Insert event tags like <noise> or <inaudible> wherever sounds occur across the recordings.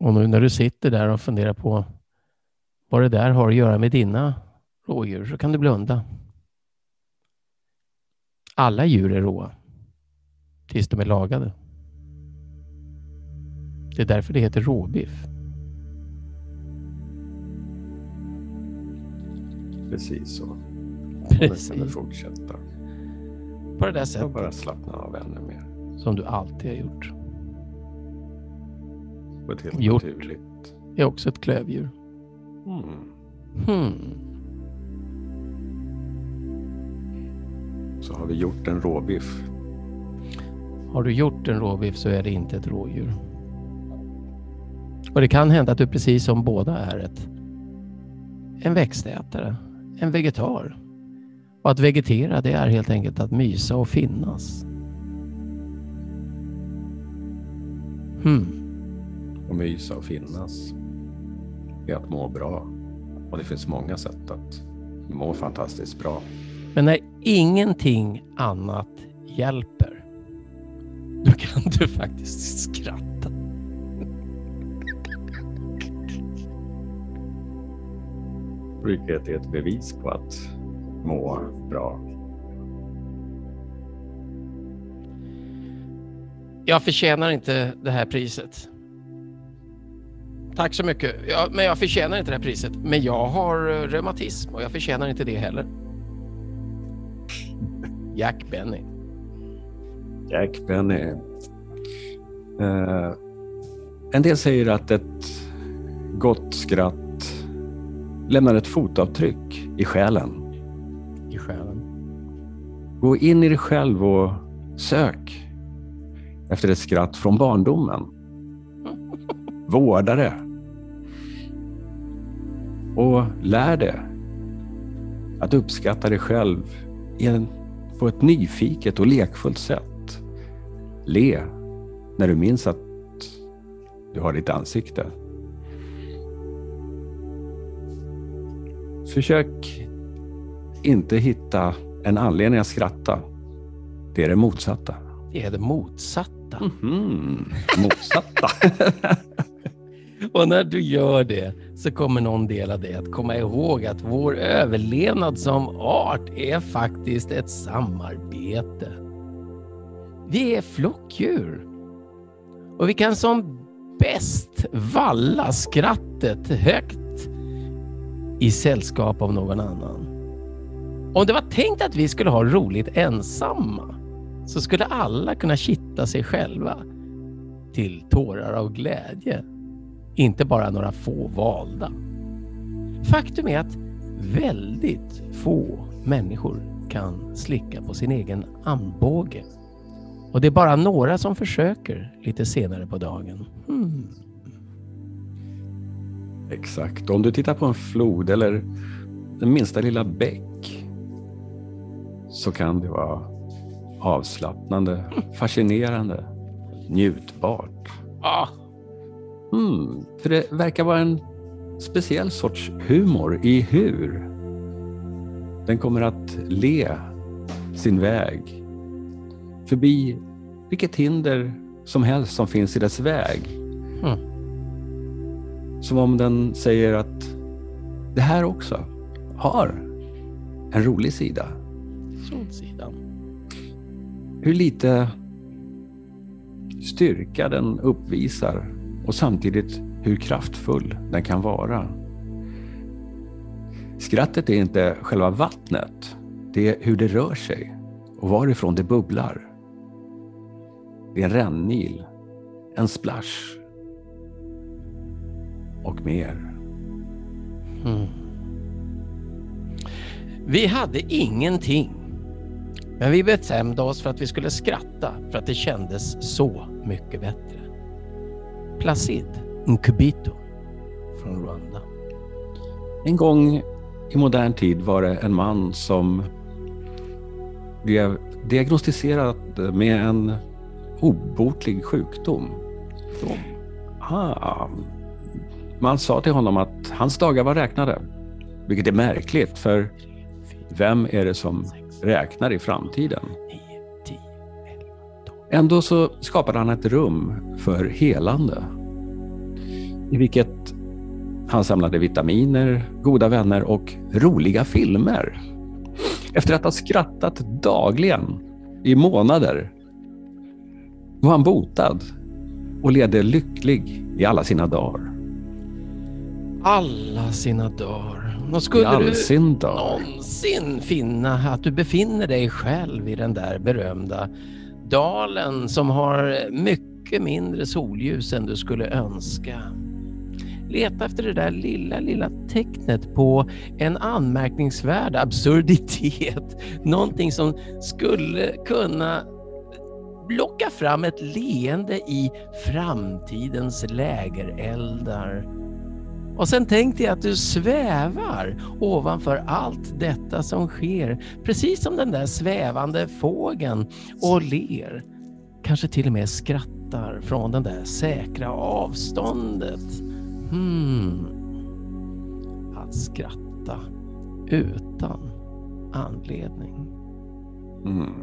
Och nu när du sitter där och funderar på vad det där har att göra med dina rådjur så kan du blunda. Alla djur är råa. Tills de är lagade. Det är därför det heter råbiff. Precis så. Precis. kan du fortsätta. På det där Och sättet bara slappna av ännu mer. som du alltid har gjort. På ett helt Gjort. naturligt. Är också ett klövdjur. Mm. Hmm. Så har vi gjort en råbiff. Har du gjort en råbiff så är det inte ett rådjur. Och det kan hända att du precis som båda är ett en växtätare, en vegetar. Och att vegetera det är helt enkelt att mysa och finnas. Hmm. Och mysa och finnas. Det är att må bra. Och det finns många sätt att må fantastiskt bra. Men när ingenting annat hjälper, då kan du faktiskt skratta. Vilket är ett bevis på att må bra. Jag förtjänar inte det här priset. Tack så mycket. Ja, men jag förtjänar inte det här priset. Men jag har eh, reumatism och jag förtjänar inte det heller. Jack Benny. Jack Benny. Eh, en del säger att ett gott skratt lämnar ett fotavtryck i själen. i själen. Gå in i dig själv och sök efter ett skratt från barndomen. Vårda det. Och lär dig att uppskatta dig själv en, på ett nyfiket och lekfullt sätt. Le när du minns att du har ditt ansikte. Försök inte hitta en anledning att skratta. Det är det motsatta. Det är det motsatta. Mhm, Motsatta. <laughs> Och när du gör det så kommer någon del av dig att komma ihåg att vår överlevnad som art är faktiskt ett samarbete. Vi är flockdjur. Och vi kan som bäst valla skrattet högt i sällskap av någon annan. Om det var tänkt att vi skulle ha roligt ensamma så skulle alla kunna kitta sig själva till tårar av glädje. Inte bara några få valda. Faktum är att väldigt få människor kan slicka på sin egen armbåge. Och det är bara några som försöker lite senare på dagen. Hmm. Exakt. Om du tittar på en flod eller den minsta lilla bäck så kan det vara avslappnande, fascinerande, njutbart. Ah, Mm, för det verkar vara en speciell sorts humor i hur den kommer att le sin väg förbi vilket hinder som helst som finns i dess väg. Hmm. Som om den säger att det här också har en rolig sida. Solsidan. Hur lite styrka den uppvisar och samtidigt hur kraftfull den kan vara. Skrattet är inte själva vattnet, det är hur det rör sig och varifrån det bubblar. Det är en rännil, en splash och mer. Mm. Vi hade ingenting. Men vi bestämde oss för att vi skulle skratta för att det kändes så mycket bättre. Placid Nkubito från Rwanda. En gång i modern tid var det en man som blev diagnostiserad med en obotlig sjukdom. Ah, man sa till honom att hans dagar var räknade. Vilket är märkligt, för vem är det som räknar i framtiden? 9, 10, 11, 12. Ändå så skapade han ett rum för helande. i vilket han samlade vitaminer, goda vänner och roliga filmer. Efter att ha skrattat dagligen i månader var han botad och levde lycklig i alla sina dagar. Alla sina dagar. Och skulle I all du sin dag. någonsin finna att du befinner dig själv i den där berömda dalen som har mycket mindre solljus än du skulle önska. Leta efter det där lilla, lilla tecknet på en anmärkningsvärd absurditet. <laughs> Någonting som skulle kunna locka fram ett leende i framtidens lägereldar. Och sen tänkte jag att du svävar ovanför allt detta som sker, precis som den där svävande fågeln och ler. Kanske till och med skrattar från det där säkra avståndet. Hmm. Att skratta utan anledning. Mm.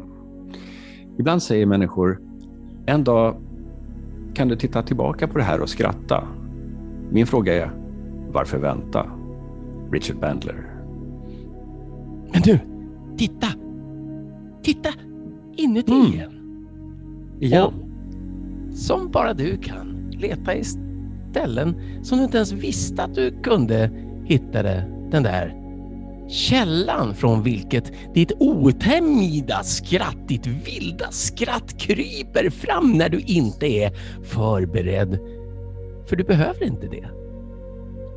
Ibland säger människor, en dag kan du titta tillbaka på det här och skratta. Min fråga är, varför vänta? Richard Bandler. Men du, titta! Titta inuti Mm. igen. Igen? Och som bara du kan leta i ställen som du inte ens visste att du kunde hitta det. Den där källan från vilket ditt otämjda skratt, ditt vilda skratt kryper fram när du inte är förberedd. För du behöver inte det.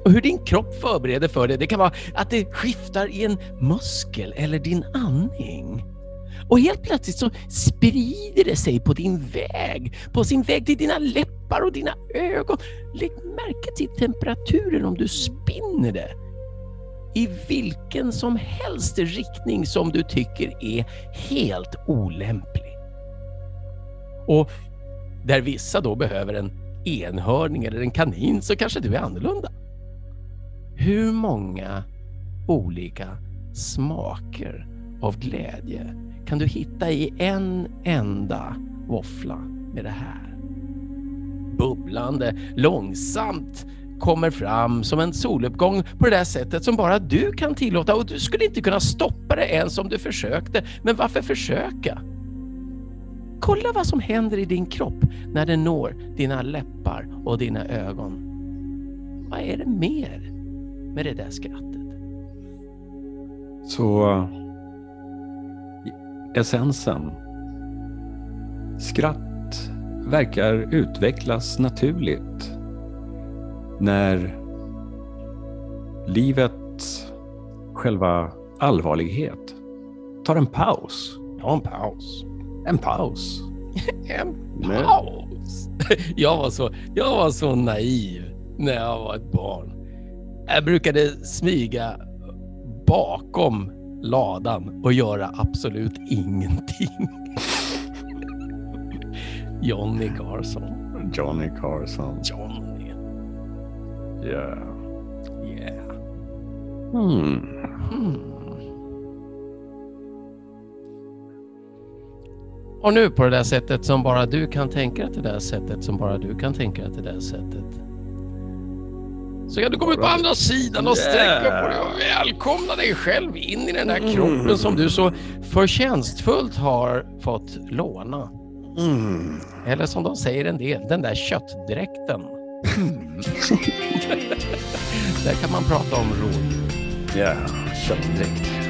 Och hur din kropp förbereder för det, det kan vara att det skiftar i en muskel eller din andning. Och helt plötsligt så sprider det sig på din väg, på sin väg till dina läppar och dina ögon. Lägg märke till temperaturen om du spinner det i vilken som helst riktning som du tycker är helt olämplig. Och där vissa då behöver en enhörning eller en kanin så kanske du är annorlunda. Hur många olika smaker av glädje kan du hitta i en enda våffla med det här? Bubblande, långsamt kommer fram som en soluppgång på det där sättet som bara du kan tillåta och du skulle inte kunna stoppa det ens om du försökte. Men varför försöka? Kolla vad som händer i din kropp när den når dina läppar och dina ögon. Vad är det mer med det där skrattet? Så i essensen, skratt verkar utvecklas naturligt när livets själva allvarlighet tar en paus. Ta en paus. En paus. <laughs> En paus. <laughs> Jag var, så, jag var så naiv när jag var ett barn. Jag brukade smyga bakom ladan och göra absolut ingenting. <laughs> Johnny Carson. Johnny Carson. Johnny. Yeah. Yeah. Hmm. Hmm. Och nu på det där sättet som bara du kan tänka dig, det där sättet som bara du kan tänka dig, det där sättet. Så kan du komma ut på andra sidan och sträcka på dig och välkomna dig själv in i den där kroppen som du så förtjänstfullt har fått låna. Mm. Eller som de säger en del, den där köttdräkten. <laughs> där kan man prata om rådjur. Yeah. Köttdräkt.